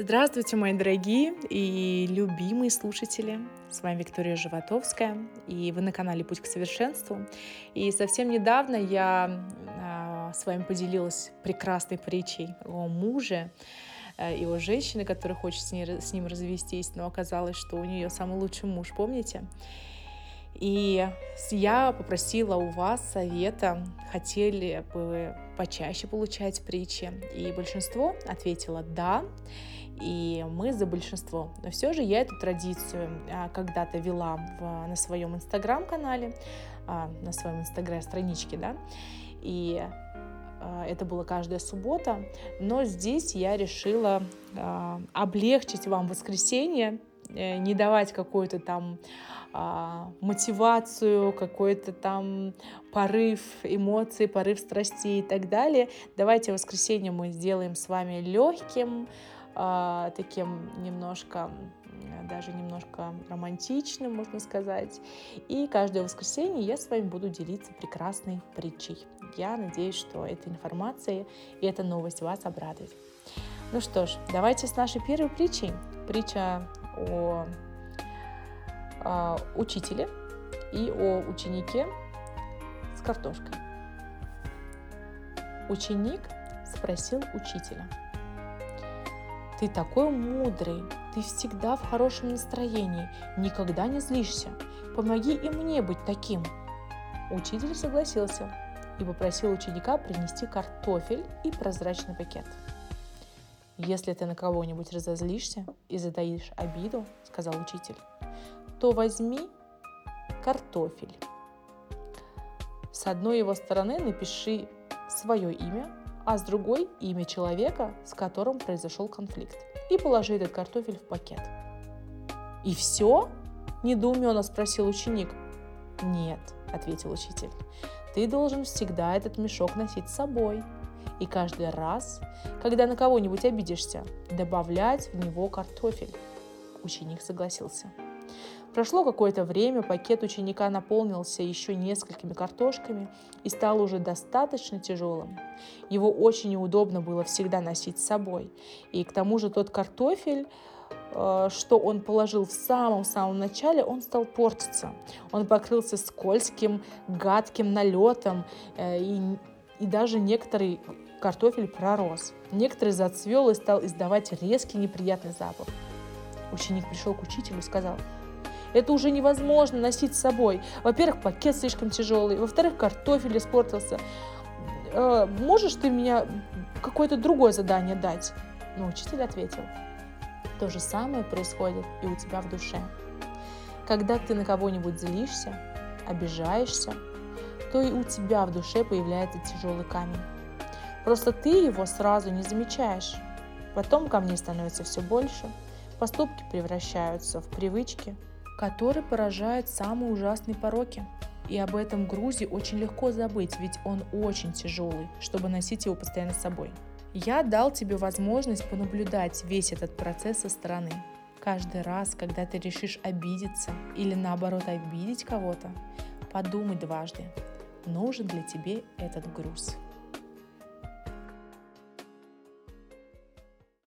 Здравствуйте, мои дорогие и любимые слушатели. С вами Виктория Животовская, и вы на канале «Путь к совершенству». И совсем недавно я а, с вами поделилась прекрасной притчей о муже э, и о женщине, которая хочет с, ней, с ним развестись, но оказалось, что у нее самый лучший муж, помните? И я попросила у вас совета, хотели бы почаще получать притчи. И большинство ответило «да» и мы за большинство. Но все же я эту традицию а, когда-то вела в, на своем инстаграм-канале, а, на своем инстаграм-страничке, да, и а, это было каждая суббота, но здесь я решила облегчить вам воскресенье, не давать какую-то там мотивацию, какой-то там порыв эмоций, порыв страстей и так далее. Давайте воскресенье мы сделаем с вами легким, э, таким немножко даже немножко романтичным, можно сказать. И каждое воскресенье я с вами буду делиться прекрасной притчей. Я надеюсь, что эта информация и эта новость вас обрадует. Ну что ж, давайте с нашей первой притчей. Притча о, о учителе и о ученике с картошкой. Ученик спросил учителя – ты такой мудрый, ты всегда в хорошем настроении, никогда не злишься. Помоги и мне быть таким. Учитель согласился и попросил ученика принести картофель и прозрачный пакет. «Если ты на кого-нибудь разозлишься и задаишь обиду, — сказал учитель, — то возьми картофель. С одной его стороны напиши свое имя, а с другой – имя человека, с которым произошел конфликт. И положи этот картофель в пакет. «И все?» – недоуменно спросил ученик. «Нет», – ответил учитель. «Ты должен всегда этот мешок носить с собой. И каждый раз, когда на кого-нибудь обидишься, добавлять в него картофель». Ученик согласился. Прошло какое-то время, пакет ученика наполнился еще несколькими картошками и стал уже достаточно тяжелым. Его очень неудобно было всегда носить с собой. И к тому же тот картофель, э, что он положил в самом-самом начале, он стал портиться. Он покрылся скользким, гадким налетом, э, и, и даже некоторый картофель пророс. Некоторый зацвел и стал издавать резкий неприятный запах. Ученик пришел к учителю и сказал – это уже невозможно носить с собой. Во-первых, пакет слишком тяжелый, во-вторых, картофель испортился. Э, можешь ты мне какое-то другое задание дать? Но учитель ответил, то же самое происходит и у тебя в душе. Когда ты на кого-нибудь злишься, обижаешься, то и у тебя в душе появляется тяжелый камень. Просто ты его сразу не замечаешь. Потом камней становится все больше, поступки превращаются в привычки – который поражает самые ужасные пороки. И об этом грузе очень легко забыть, ведь он очень тяжелый, чтобы носить его постоянно с собой. Я дал тебе возможность понаблюдать весь этот процесс со стороны. Каждый раз, когда ты решишь обидеться или наоборот обидеть кого-то, подумай дважды, нужен ли тебе этот груз.